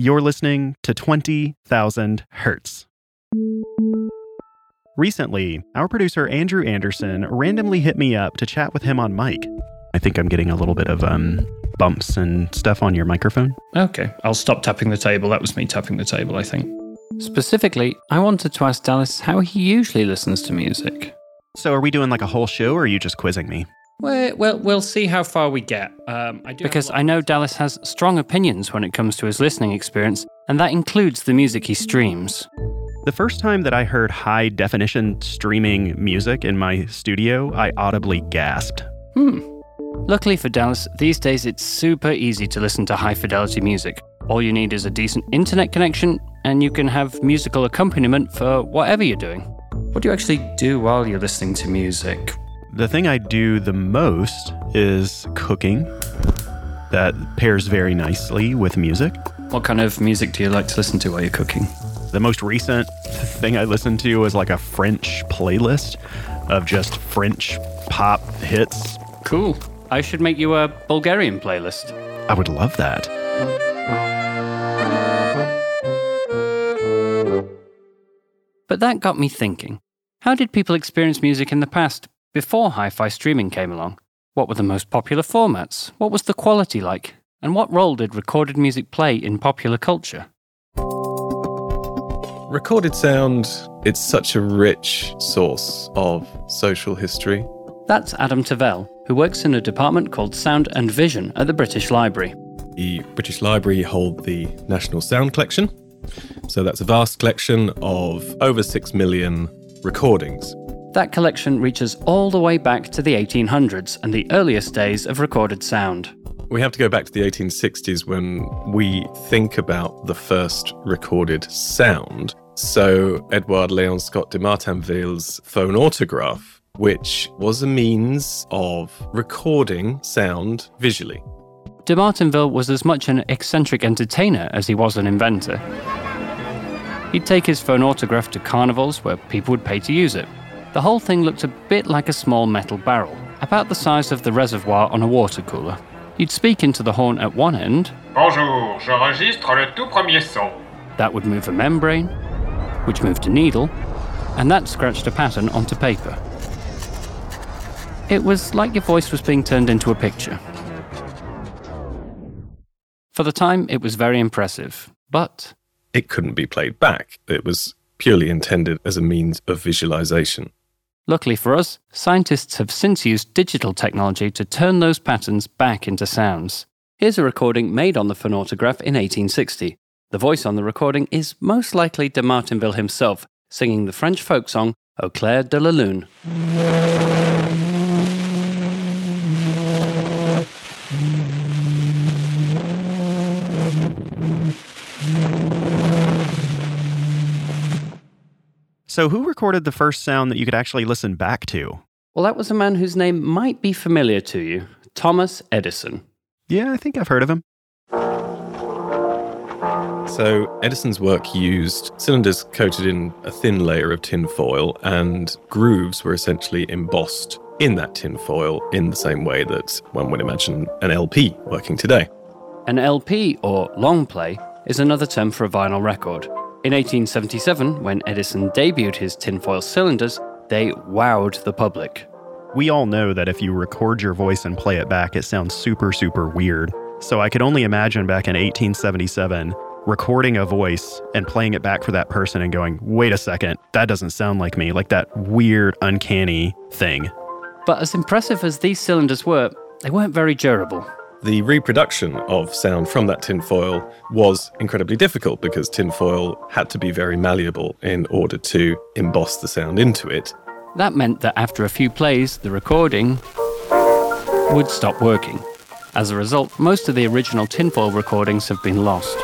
You're listening to 20,000 Hertz. Recently, our producer Andrew Anderson randomly hit me up to chat with him on mic. I think I'm getting a little bit of um, bumps and stuff on your microphone. Okay, I'll stop tapping the table. That was me tapping the table, I think. Specifically, I wanted to ask Dallas how he usually listens to music. So, are we doing like a whole show, or are you just quizzing me? Well, well, we'll see how far we get. Um, I do Because I know Dallas has strong opinions when it comes to his listening experience, and that includes the music he streams. The first time that I heard high definition streaming music in my studio, I audibly gasped. Hmm. Luckily for Dallas, these days it's super easy to listen to high fidelity music. All you need is a decent internet connection, and you can have musical accompaniment for whatever you're doing. What do you actually do while you're listening to music? The thing I do the most is cooking. That pairs very nicely with music. What kind of music do you like to listen to while you're cooking? The most recent thing I listened to was like a French playlist of just French pop hits. Cool. I should make you a Bulgarian playlist. I would love that. But that got me thinking how did people experience music in the past, before hi fi streaming came along? What were the most popular formats? What was the quality like? And what role did recorded music play in popular culture? Recorded sound, it's such a rich source of social history. That's Adam Tovell, who works in a department called Sound and Vision at the British Library. The British Library hold the National Sound Collection. So that's a vast collection of over 6 million recordings. That collection reaches all the way back to the 1800s and the earliest days of recorded sound. We have to go back to the 1860s when we think about the first recorded sound. So, Edouard Léon Scott de Martinville's phonautograph, which was a means of recording sound visually. De Martinville was as much an eccentric entertainer as he was an inventor. He'd take his phonautograph to carnivals where people would pay to use it. The whole thing looked a bit like a small metal barrel, about the size of the reservoir on a water cooler. You'd speak into the horn at one end, Bonjour, j'enregistre le tout premier son. that would move a membrane, which moved a needle, and that scratched a pattern onto paper. It was like your voice was being turned into a picture. For the time, it was very impressive, but It couldn't be played back, it was purely intended as a means of visualization. Luckily for us, scientists have since used digital technology to turn those patterns back into sounds. Here's a recording made on the phonautograph in 1860. The voice on the recording is most likely de Martinville himself, singing the French folk song Au clair de la lune. So, who recorded the first sound that you could actually listen back to? Well, that was a man whose name might be familiar to you Thomas Edison. Yeah, I think I've heard of him. So, Edison's work used cylinders coated in a thin layer of tin foil, and grooves were essentially embossed in that tin foil in the same way that one would imagine an LP working today. An LP, or long play, is another term for a vinyl record. In 1877, when Edison debuted his tinfoil cylinders, they wowed the public. We all know that if you record your voice and play it back, it sounds super, super weird. So, I could only imagine back in 1877 recording a voice and playing it back for that person and going, wait a second, that doesn't sound like me, like that weird, uncanny thing. But as impressive as these cylinders were, they weren't very durable. The reproduction of sound from that tinfoil was incredibly difficult because tinfoil had to be very malleable in order to emboss the sound into it. That meant that after a few plays, the recording would stop working. As a result, most of the original tinfoil recordings have been lost.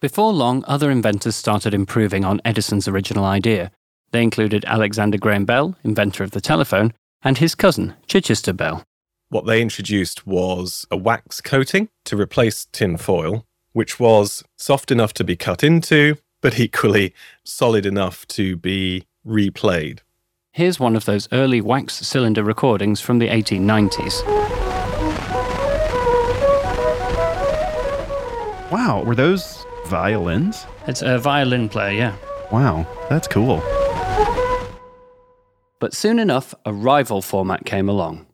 Before long, other inventors started improving on Edison's original idea. They included Alexander Graham Bell, inventor of the telephone, and his cousin, Chichester Bell. What they introduced was a wax coating to replace tin foil, which was soft enough to be cut into, but equally solid enough to be replayed. Here's one of those early wax cylinder recordings from the 1890s. Wow, were those violins? It's a violin player, yeah. Wow, that's cool. But soon enough, a rival format came along.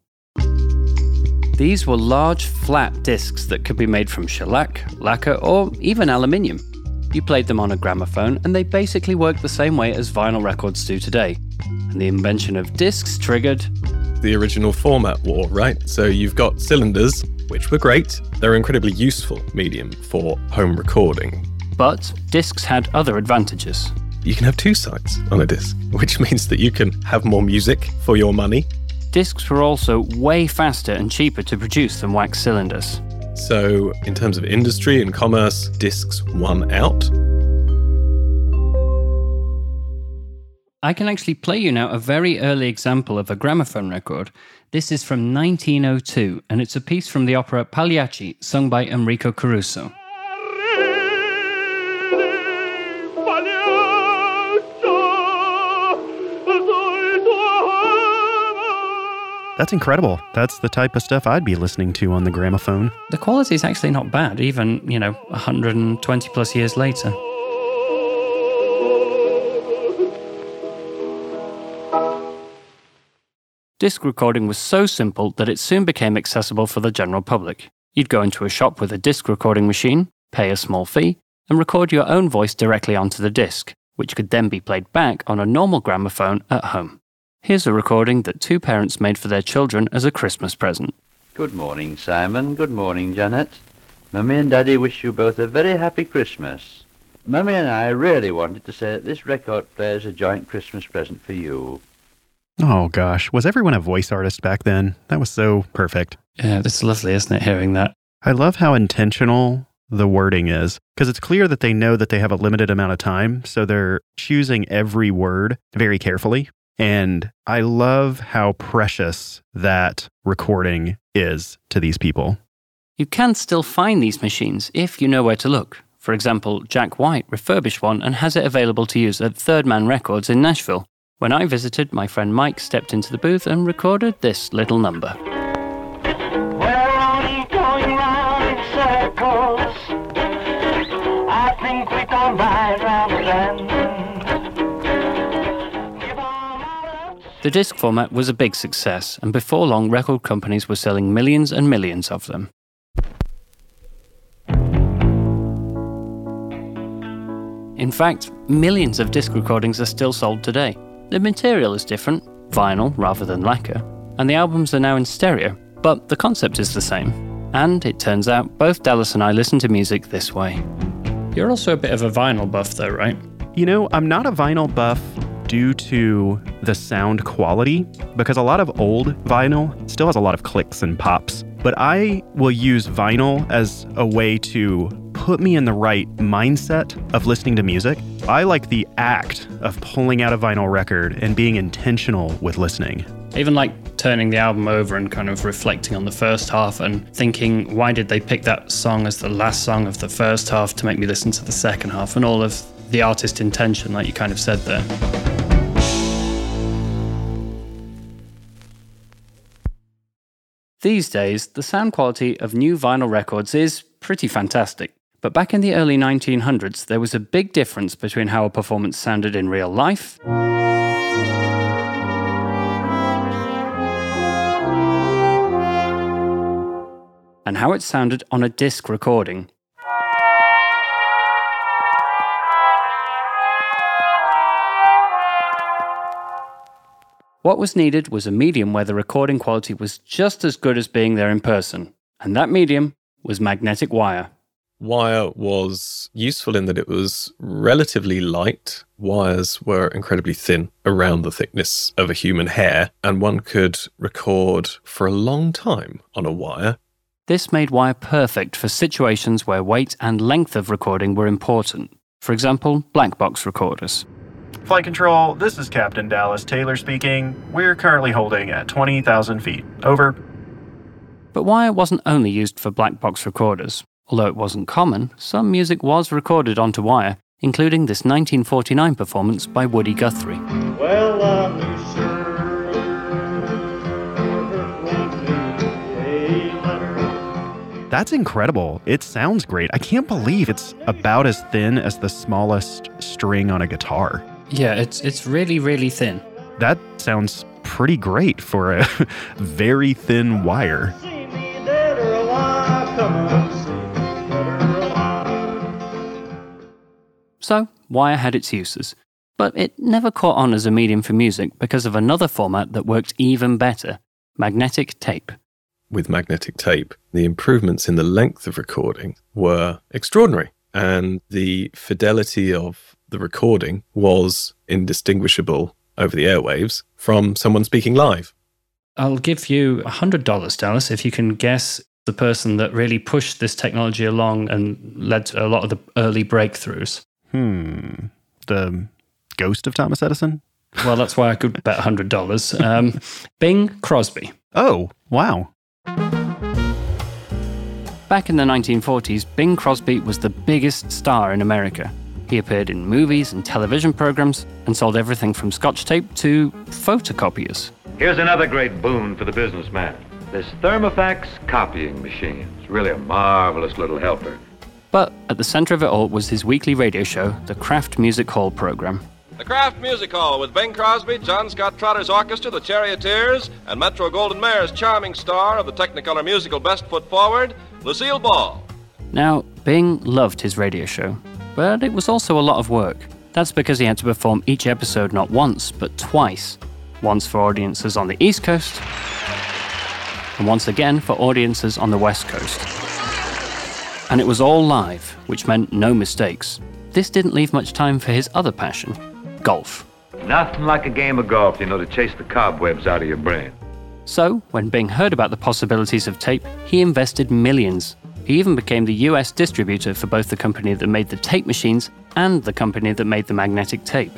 These were large, flat discs that could be made from shellac, lacquer, or even aluminium. You played them on a gramophone, and they basically worked the same way as vinyl records do today. And the invention of discs triggered The original format war, right? So you've got cylinders, which were great. They're an incredibly useful medium for home recording. But discs had other advantages. You can have two sides on a disc, which means that you can have more music for your money. Discs were also way faster and cheaper to produce than wax cylinders. So, in terms of industry and commerce, discs won out. I can actually play you now a very early example of a gramophone record. This is from 1902, and it's a piece from the opera Pagliacci, sung by Enrico Caruso. That's incredible. That's the type of stuff I'd be listening to on the gramophone. The quality is actually not bad, even, you know, 120 plus years later. Disc recording was so simple that it soon became accessible for the general public. You'd go into a shop with a disc recording machine, pay a small fee, and record your own voice directly onto the disc, which could then be played back on a normal gramophone at home. Here's a recording that two parents made for their children as a Christmas present. Good morning, Simon. Good morning, Janet. Mummy and Daddy wish you both a very happy Christmas. Mummy and I really wanted to say that this record player is a joint Christmas present for you. Oh gosh, was everyone a voice artist back then? That was so perfect. Yeah, that's lovely, isn't it, hearing that? I love how intentional the wording is because it's clear that they know that they have a limited amount of time. So they're choosing every word very carefully. And I love how precious that recording is to these people. You can still find these machines if you know where to look. For example, Jack White refurbished one and has it available to use at Third Man Records in Nashville. When I visited, my friend Mike stepped into the booth and recorded this little number. We're The disc format was a big success, and before long, record companies were selling millions and millions of them. In fact, millions of disc recordings are still sold today. The material is different, vinyl rather than lacquer, and the albums are now in stereo, but the concept is the same. And it turns out both Dallas and I listen to music this way. You're also a bit of a vinyl buff, though, right? You know, I'm not a vinyl buff due to the sound quality because a lot of old vinyl still has a lot of clicks and pops. But I will use vinyl as a way to put me in the right mindset of listening to music. I like the act of pulling out a vinyl record and being intentional with listening. Even like turning the album over and kind of reflecting on the first half and thinking, why did they pick that song as the last song of the first half to make me listen to the second half? And all of the artist intention, like you kind of said there. These days, the sound quality of new vinyl records is pretty fantastic. But back in the early 1900s, there was a big difference between how a performance sounded in real life and how it sounded on a disc recording. What was needed was a medium where the recording quality was just as good as being there in person, and that medium was magnetic wire. Wire was useful in that it was relatively light. Wires were incredibly thin, around the thickness of a human hair, and one could record for a long time on a wire. This made wire perfect for situations where weight and length of recording were important. For example, black box recorders. Flight Control, this is Captain Dallas Taylor speaking. We're currently holding at 20,000 feet. Over. But wire wasn't only used for black box recorders. Although it wasn't common, some music was recorded onto wire, including this 1949 performance by Woody Guthrie. Well, I'm sure. That's That's incredible. It sounds great. I can't believe it's about as thin as the smallest string on a guitar. Yeah, it's it's really really thin. That sounds pretty great for a very thin wire. So, wire had its uses. But it never caught on as a medium for music because of another format that worked even better magnetic tape. With magnetic tape, the improvements in the length of recording were extraordinary, and the fidelity of the recording was indistinguishable over the airwaves from someone speaking live. I'll give you $100, Dallas, if you can guess the person that really pushed this technology along and led to a lot of the early breakthroughs. Hmm. The ghost of Thomas Edison? Well, that's why I could bet $100. Um, Bing Crosby. Oh, wow. Back in the 1940s, Bing Crosby was the biggest star in America. He appeared in movies and television programs and sold everything from scotch tape to photocopiers. Here's another great boon for the businessman. This Thermofax copying machine. It's really a marvelous little helper. But at the center of it all was his weekly radio show, the Kraft Music Hall program. The Kraft Music Hall with Bing Crosby, John Scott Trotter's Orchestra, the Charioteers, and Metro-Goldwyn-Mayer's charming star of the Technicolor musical Best Foot Forward, Lucille Ball. Now, Bing loved his radio show, but it was also a lot of work. That's because he had to perform each episode not once, but twice. Once for audiences on the East Coast, and once again for audiences on the West Coast. And it was all live, which meant no mistakes. This didn't leave much time for his other passion golf. Nothing like a game of golf, you know, to chase the cobwebs out of your brain. So, when Bing heard about the possibilities of tape, he invested millions. He even became the US distributor for both the company that made the tape machines and the company that made the magnetic tape.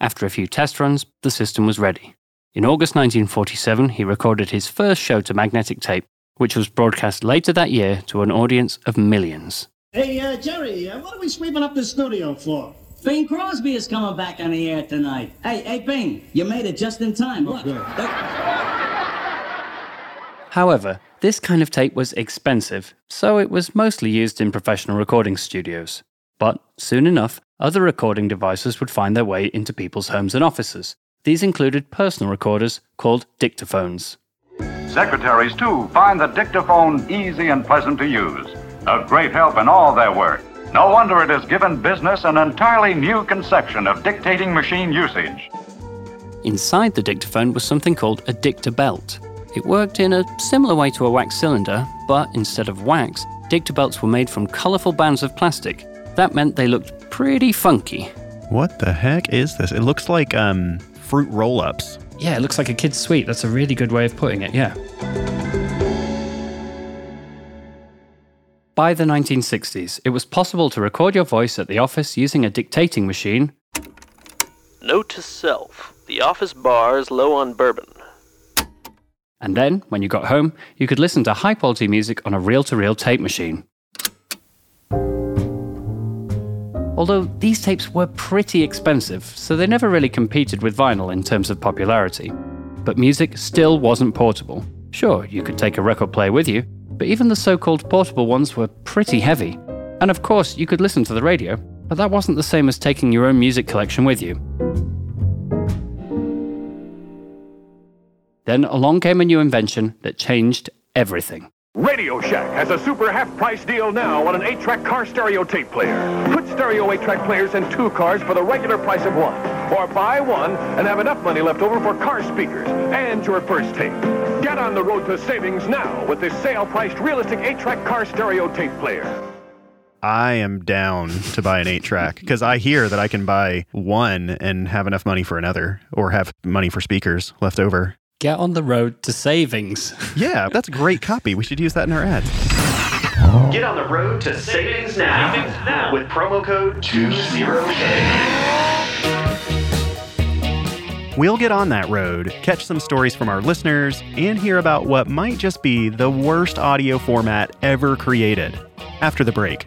After a few test runs, the system was ready. In August 1947, he recorded his first show to magnetic tape, which was broadcast later that year to an audience of millions. Hey, uh, Jerry, uh, what are we sweeping up the studio for? Bing Crosby is coming back on the air tonight. Hey, hey, Bing, you made it just in time. Look. Look. However, this kind of tape was expensive, so it was mostly used in professional recording studios. But soon enough, other recording devices would find their way into people's homes and offices. These included personal recorders called dictaphones. Secretaries, too, find the dictaphone easy and pleasant to use. A great help in all their work. No wonder it has given business an entirely new conception of dictating machine usage. Inside the dictaphone was something called a dictabelt. It worked in a similar way to a wax cylinder, but instead of wax, dictabelts were made from colorful bands of plastic. That meant they looked pretty funky. What the heck is this? It looks like um, fruit roll ups. Yeah, it looks like a kid's sweet. That's a really good way of putting it, yeah. By the 1960s, it was possible to record your voice at the office using a dictating machine. Note to self the office bar is low on bourbon. And then, when you got home, you could listen to high quality music on a reel to reel tape machine. Although these tapes were pretty expensive, so they never really competed with vinyl in terms of popularity. But music still wasn't portable. Sure, you could take a record player with you, but even the so called portable ones were pretty heavy. And of course, you could listen to the radio, but that wasn't the same as taking your own music collection with you. Then along came a new invention that changed everything. Radio Shack has a super half price deal now on an 8 track car stereo tape player. Put stereo 8 track players in two cars for the regular price of one. Or buy one and have enough money left over for car speakers and your first tape. Get on the road to savings now with this sale priced realistic 8 track car stereo tape player. I am down to buy an eight track because I hear that I can buy one and have enough money for another or have money for speakers left over. Get on the road to savings. Yeah, that's a great copy. We should use that in our ad. Get on the road to savings now, savings now. with promo code 20K. We'll get on that road, catch some stories from our listeners, and hear about what might just be the worst audio format ever created after the break.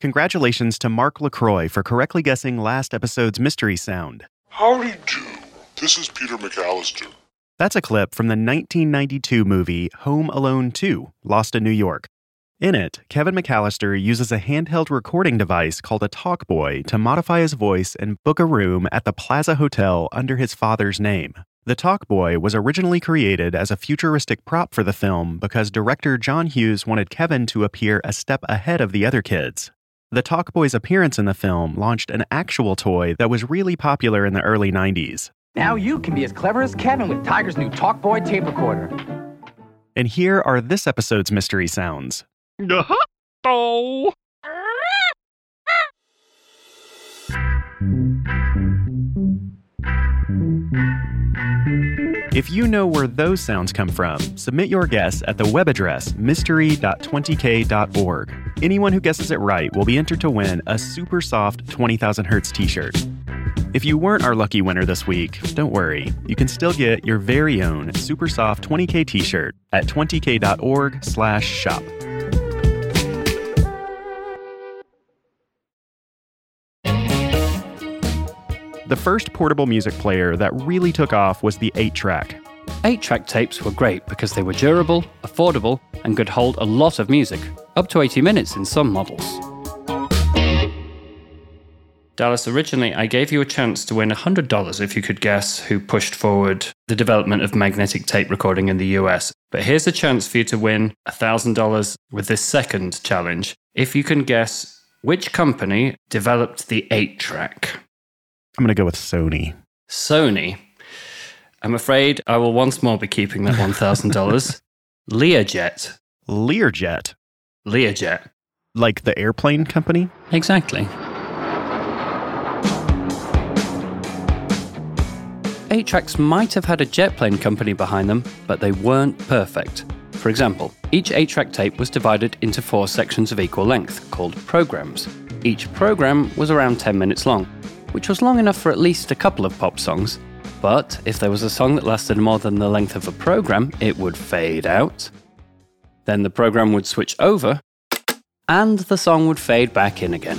Congratulations to Mark LaCroix for correctly guessing last episode's mystery sound. Howdy do. This is Peter McAllister. That's a clip from the 1992 movie Home Alone 2 Lost in New York. In it, Kevin McAllister uses a handheld recording device called a Talkboy to modify his voice and book a room at the Plaza Hotel under his father's name. The Talkboy was originally created as a futuristic prop for the film because director John Hughes wanted Kevin to appear a step ahead of the other kids. The Talkboy's appearance in the film launched an actual toy that was really popular in the early 90s. Now you can be as clever as Kevin with Tiger's new Talkboy tape recorder. And here are this episode's mystery sounds. Oh. If you know where those sounds come from, submit your guess at the web address mystery.20k.org. Anyone who guesses it right will be entered to win a super soft 20,000 Hertz t shirt. If you weren't our lucky winner this week, don't worry. You can still get your very own super soft 20k t shirt at 20k.org The first portable music player that really took off was the 8 track. 8 track tapes were great because they were durable, affordable, and could hold a lot of music, up to 80 minutes in some models. Dallas, originally I gave you a chance to win $100 if you could guess who pushed forward the development of magnetic tape recording in the US. But here's a chance for you to win $1,000 with this second challenge. If you can guess which company developed the 8 track. I'm going to go with Sony. Sony. I'm afraid I will once more be keeping that $1,000. Learjet. Learjet. Learjet. Like the airplane company? Exactly. 8 tracks might have had a jet plane company behind them, but they weren't perfect. For example, each 8 track tape was divided into four sections of equal length, called programs. Each program was around 10 minutes long, which was long enough for at least a couple of pop songs. But if there was a song that lasted more than the length of a program, it would fade out. Then the program would switch over, and the song would fade back in again.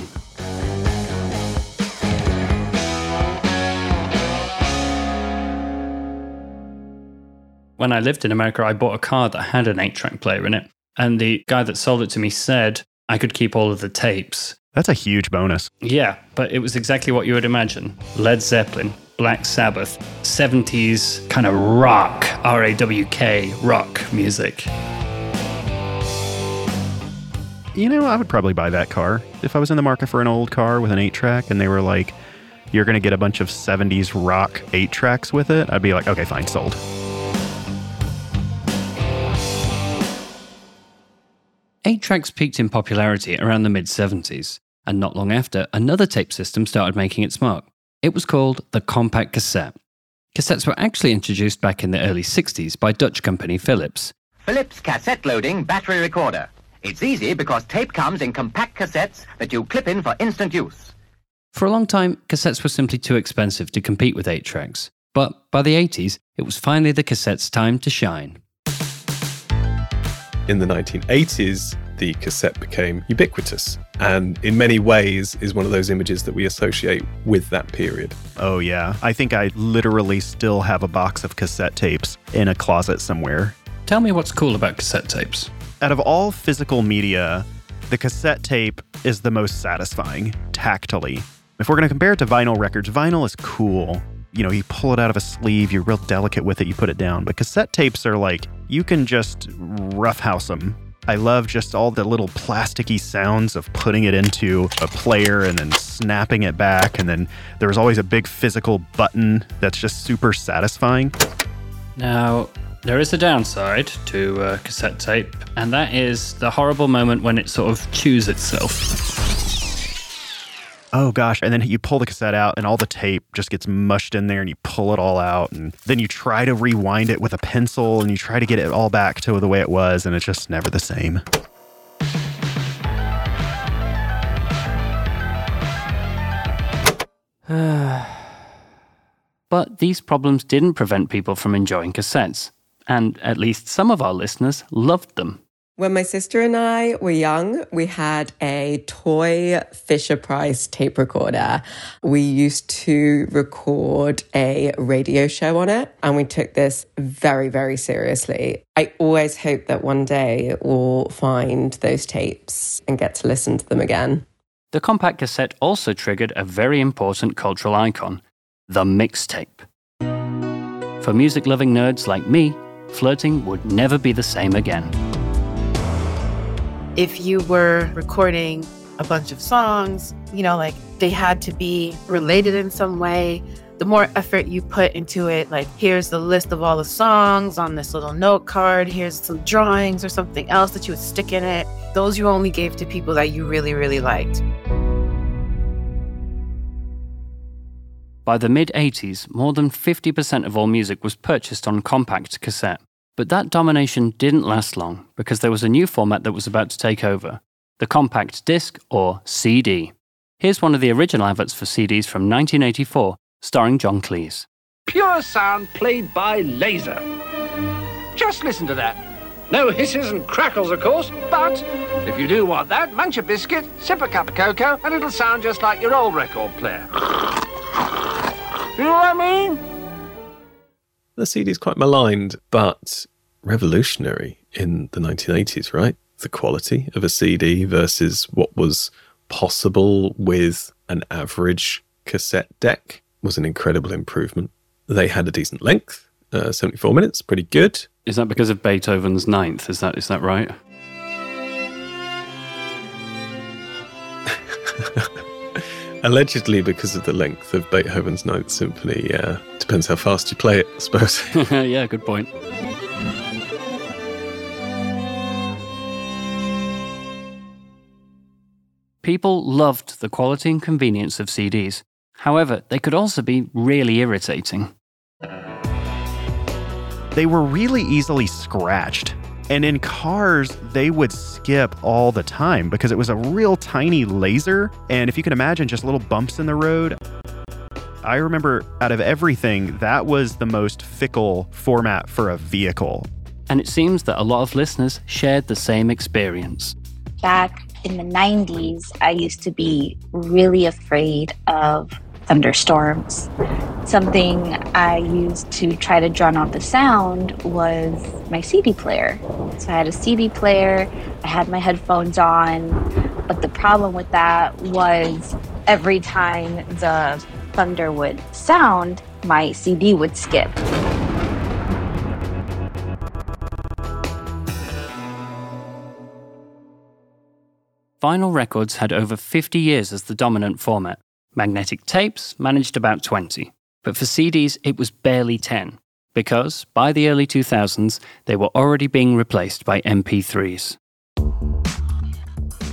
When I lived in America, I bought a car that had an 8 track player in it. And the guy that sold it to me said I could keep all of the tapes. That's a huge bonus. Yeah, but it was exactly what you would imagine Led Zeppelin, Black Sabbath, 70s kind of rock, R A W K, rock music. You know, I would probably buy that car. If I was in the market for an old car with an 8 track and they were like, you're going to get a bunch of 70s rock 8 tracks with it, I'd be like, okay, fine, sold. Eight tracks peaked in popularity around the mid 70s, and not long after, another tape system started making its mark. It was called the compact cassette. Cassettes were actually introduced back in the early 60s by Dutch company Philips. Philips cassette loading battery recorder. It's easy because tape comes in compact cassettes that you clip in for instant use. For a long time, cassettes were simply too expensive to compete with 8 tracks. But by the 80s, it was finally the cassette's time to shine. In the 1980s, the cassette became ubiquitous and in many ways is one of those images that we associate with that period. Oh, yeah. I think I literally still have a box of cassette tapes in a closet somewhere. Tell me what's cool about cassette tapes. Out of all physical media, the cassette tape is the most satisfying tactily. If we're going to compare it to vinyl records, vinyl is cool. You know, you pull it out of a sleeve, you're real delicate with it, you put it down. But cassette tapes are like, you can just roughhouse them. I love just all the little plasticky sounds of putting it into a player and then snapping it back. And then there's always a big physical button that's just super satisfying. Now, there is a downside to uh, cassette tape, and that is the horrible moment when it sort of chews itself. Oh gosh. And then you pull the cassette out and all the tape just gets mushed in there and you pull it all out. And then you try to rewind it with a pencil and you try to get it all back to the way it was. And it's just never the same. but these problems didn't prevent people from enjoying cassettes. And at least some of our listeners loved them. When my sister and I were young, we had a toy Fisher Price tape recorder. We used to record a radio show on it, and we took this very, very seriously. I always hope that one day we'll find those tapes and get to listen to them again. The compact cassette also triggered a very important cultural icon the mixtape. For music loving nerds like me, flirting would never be the same again. If you were recording a bunch of songs, you know, like they had to be related in some way. The more effort you put into it, like here's the list of all the songs on this little note card, here's some drawings or something else that you would stick in it. Those you only gave to people that you really, really liked. By the mid 80s, more than 50% of all music was purchased on compact cassette. But that domination didn't last long because there was a new format that was about to take over the compact disc or CD. Here's one of the original adverts for CDs from 1984, starring John Cleese. Pure sound played by laser. Just listen to that. No hisses and crackles, of course, but if you do want that, munch a biscuit, sip a cup of cocoa, and it'll sound just like your old record player. You know what I mean? The CD is quite maligned, but revolutionary in the 1980s, right? The quality of a CD versus what was possible with an average cassette deck was an incredible improvement. They had a decent length, uh, 74 minutes, pretty good. Is that because of Beethoven's Ninth? Is that is that right? Allegedly, because of the length of Beethoven's Ninth Symphony, yeah. Depends how fast you play it, I suppose. yeah, good point. People loved the quality and convenience of CDs. However, they could also be really irritating. They were really easily scratched. And in cars, they would skip all the time because it was a real tiny laser. And if you can imagine just little bumps in the road, I remember out of everything, that was the most fickle format for a vehicle. And it seems that a lot of listeners shared the same experience. Back in the 90s, I used to be really afraid of thunderstorms. Something I used to try to drown out the sound was my CD player. So I had a CD player, I had my headphones on, but the problem with that was every time the thunder would sound, my CD would skip. Vinyl records had over 50 years as the dominant format. Magnetic tapes managed about 20. But for CDs, it was barely 10, because by the early 2000s, they were already being replaced by MP3s.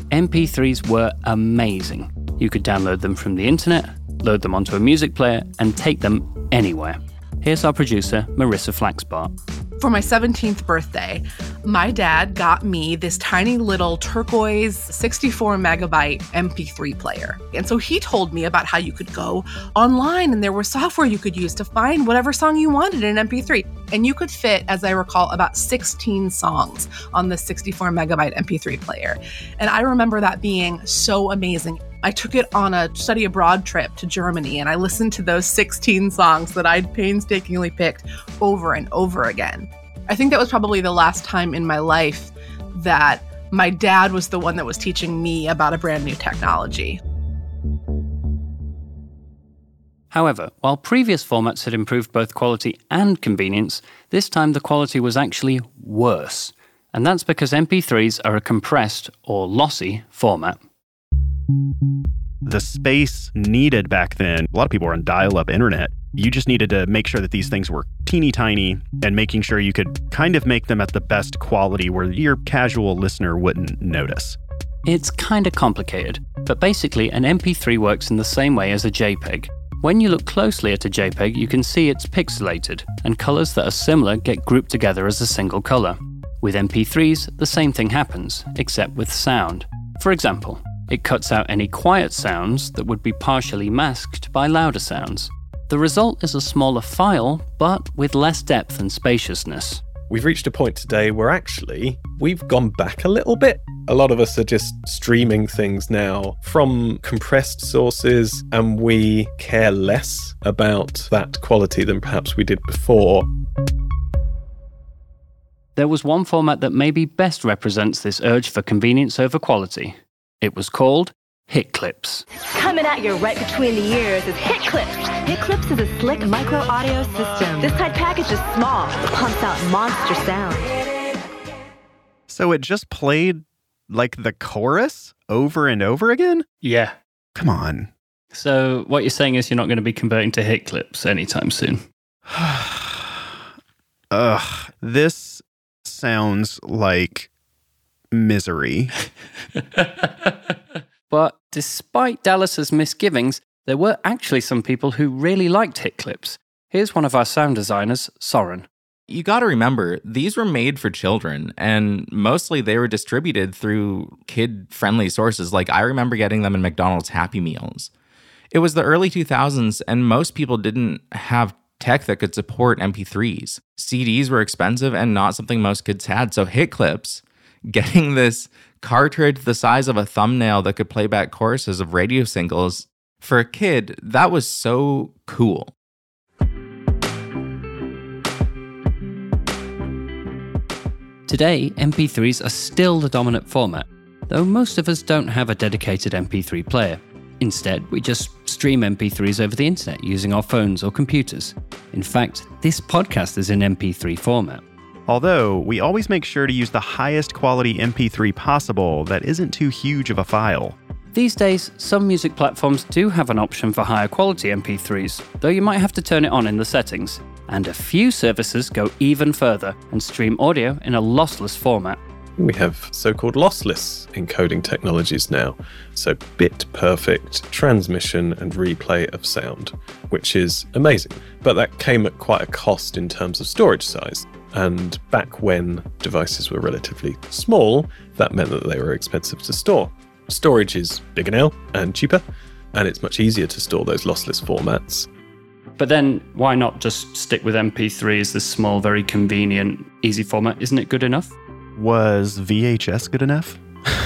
MP3s were amazing. You could download them from the internet, load them onto a music player, and take them anywhere. Here's our producer, Marissa Flaxbart. For my 17th birthday, my dad got me this tiny little turquoise 64 megabyte MP3 player. And so he told me about how you could go online and there was software you could use to find whatever song you wanted in MP3. And you could fit, as I recall, about 16 songs on the 64 megabyte MP3 player. And I remember that being so amazing. I took it on a study abroad trip to Germany and I listened to those 16 songs that I'd painstakingly picked over and over again. I think that was probably the last time in my life that my dad was the one that was teaching me about a brand new technology. However, while previous formats had improved both quality and convenience, this time the quality was actually worse. And that's because MP3s are a compressed or lossy format. The space needed back then, a lot of people were on dial up internet. You just needed to make sure that these things were teeny tiny and making sure you could kind of make them at the best quality where your casual listener wouldn't notice. It's kind of complicated, but basically, an MP3 works in the same way as a JPEG. When you look closely at a JPEG, you can see it's pixelated, and colors that are similar get grouped together as a single color. With MP3s, the same thing happens, except with sound. For example, it cuts out any quiet sounds that would be partially masked by louder sounds. The result is a smaller file, but with less depth and spaciousness. we've reached a point today where actually we've gone back a little bit. A lot of us are just streaming things now from compressed sources, and we care less about that quality than perhaps we did before. There was one format that maybe best represents this urge for convenience over quality. It was called Hit Clips. Coming at you right between the ears is Hit Clips. Hit Clips is a slick micro audio system. This tight package is small, but pumps out monster sound. So it just played like the chorus over and over again? Yeah. Come on. So what you're saying is you're not going to be converting to hit clips anytime soon. Ugh. This sounds like misery. But despite Dallas's misgivings, there were actually some people who really liked hit clips. Here's one of our sound designers, Soren. You got to remember, these were made for children, and mostly they were distributed through kid friendly sources. Like, I remember getting them in McDonald's Happy Meals. It was the early 2000s, and most people didn't have tech that could support MP3s. CDs were expensive and not something most kids had. So, hit clips, getting this cartridge the size of a thumbnail that could play back choruses of radio singles, for a kid, that was so cool. Today, MP3s are still the dominant format, though most of us don't have a dedicated MP3 player. Instead, we just stream MP3s over the internet using our phones or computers. In fact, this podcast is in MP3 format. Although, we always make sure to use the highest quality MP3 possible that isn't too huge of a file. These days, some music platforms do have an option for higher quality MP3s, though you might have to turn it on in the settings. And a few services go even further and stream audio in a lossless format. We have so called lossless encoding technologies now. So, bit perfect transmission and replay of sound, which is amazing. But that came at quite a cost in terms of storage size. And back when devices were relatively small, that meant that they were expensive to store. Storage is bigger now and cheaper, and it's much easier to store those lossless formats. But then why not just stick with MP3 as this small, very convenient, easy format? Isn't it good enough? Was VHS good enough?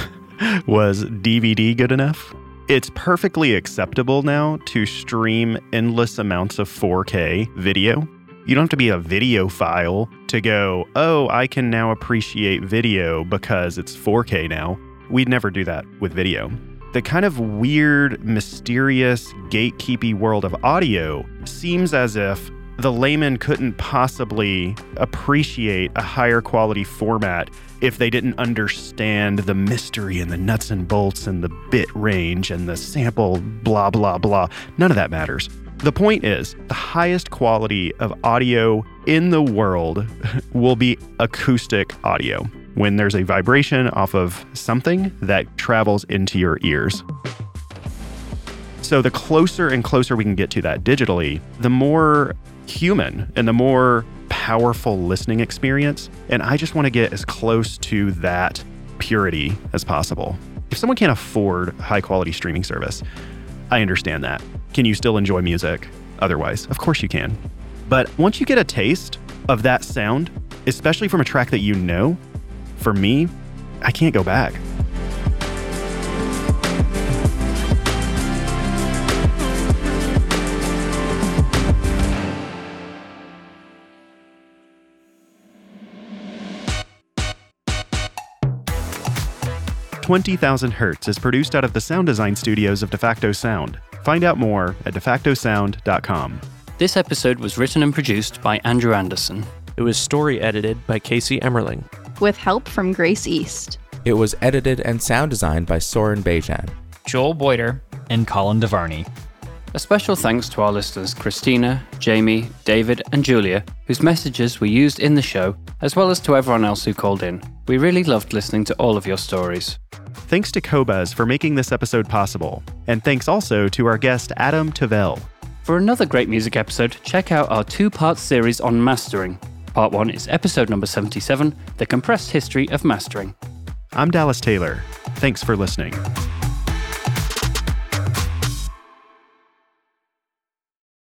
Was DVD good enough? It's perfectly acceptable now to stream endless amounts of 4K video. You don't have to be a videophile to go, oh, I can now appreciate video because it's 4K now. We'd never do that with video. The kind of weird, mysterious, gatekeepy world of audio seems as if the layman couldn't possibly appreciate a higher quality format if they didn't understand the mystery and the nuts and bolts and the bit range and the sample blah blah blah. None of that matters. The point is, the highest quality of audio in the world will be acoustic audio when there's a vibration off of something that travels into your ears. So, the closer and closer we can get to that digitally, the more human and the more powerful listening experience. And I just want to get as close to that purity as possible. If someone can't afford high quality streaming service, I understand that. Can you still enjoy music otherwise? Of course you can. But once you get a taste of that sound, especially from a track that you know, for me, I can't go back. Twenty Thousand Hertz is produced out of the sound design studios of DeFacto Sound. Find out more at defactosound.com. This episode was written and produced by Andrew Anderson. It was story edited by Casey Emmerling. With help from Grace East. It was edited and sound designed by Soren Begin. Joel Boyter and Colin DeVarney. A special thanks to our listeners Christina, Jamie, David, and Julia, whose messages were used in the show, as well as to everyone else who called in. We really loved listening to all of your stories. Thanks to Qobuz for making this episode possible, and thanks also to our guest Adam Tovell. For another great music episode, check out our two part series on mastering. Part 1 is episode number 77 The Compressed History of Mastering. I'm Dallas Taylor. Thanks for listening.